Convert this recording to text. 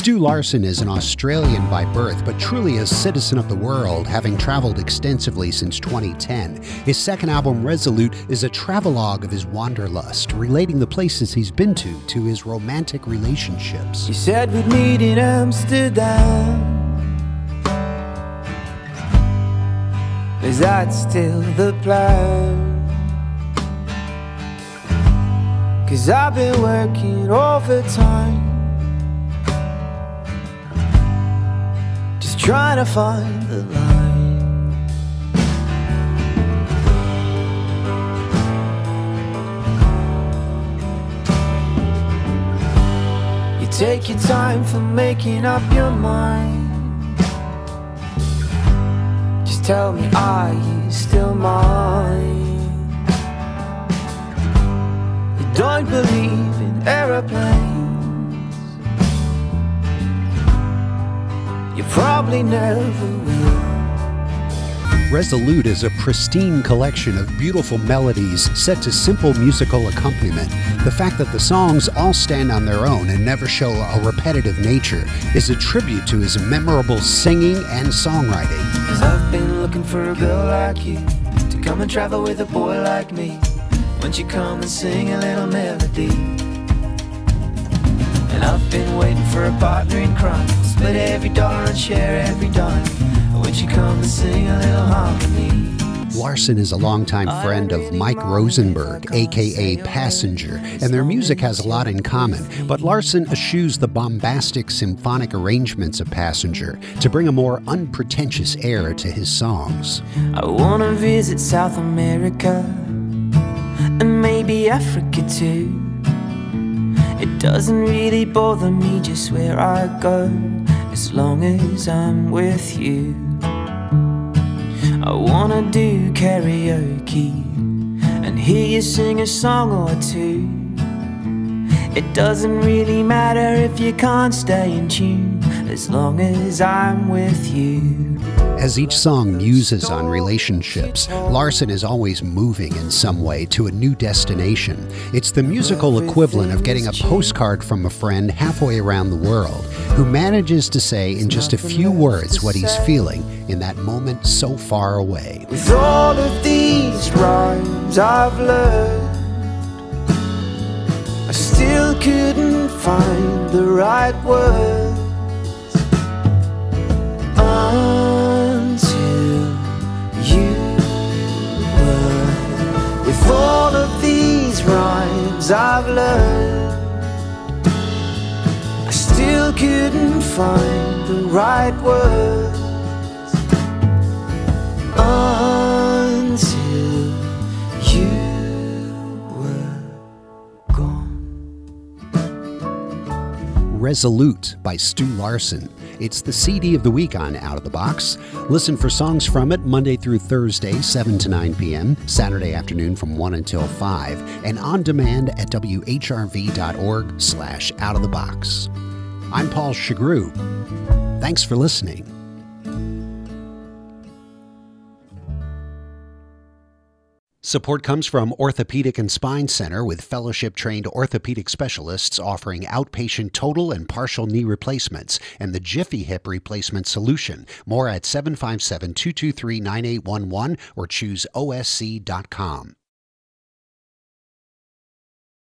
Stu Larsen is an Australian by birth, but truly a citizen of the world, having traveled extensively since 2010. His second album, Resolute, is a travelogue of his wanderlust, relating the places he's been to to his romantic relationships. You said we'd meet in Amsterdam. Is that still the plan? Cause I've been working overtime Trying to find the line You take your time for making up your mind Just tell me, are you still mine? You don't believe in aeroplanes. You probably never will. Resolute is a pristine collection of beautiful melodies set to simple musical accompaniment. The fact that the songs all stand on their own and never show a repetitive nature is a tribute to his memorable singing and songwriting. Cause I've been looking for a girl like you to come and travel with a boy like me. Won't you come and sing a little melody? And I've been waiting for a partner in crime. Split every dollar and share every dime. Won't you come and sing a little harmony? Larsen is a longtime friend of Mike Rosenberg, aka Passenger, and their music has a lot in common. But Larsen eschews the bombastic symphonic arrangements of Passenger to bring a more unpretentious air to his songs. I wanna visit South America and maybe Africa too. It doesn't really bother me just where I go, as long as I'm with you. I wanna do karaoke and hear you sing a song or two. It doesn't really matter if you can't stay in tune, as long as I'm with you. As each song muses on relationships, Larsen is always moving in some way to a new destination. It's the musical equivalent of getting a postcard from a friend halfway around the world who manages to say in just a few words what he's feeling in that moment so far away. With all of these rhymes I've learned, I still couldn't find the right words. Ah. I've learned I still couldn't find the right words Resolute by Stu Larsen. it's the CD of the week on Out of the Box. Listen for songs from it Monday through Thursday, 7 to 9 p.m., Saturday afternoon from 1 until 5, and on demand at whrv.org slash out of the box. I'm Paul Chagru. Thanks for listening. Support comes from Orthopedic and Spine Center with fellowship trained orthopedic specialists offering outpatient total and partial knee replacements and the Jiffy Hip replacement solution. More at 757 223 9811 or choose OSC.com.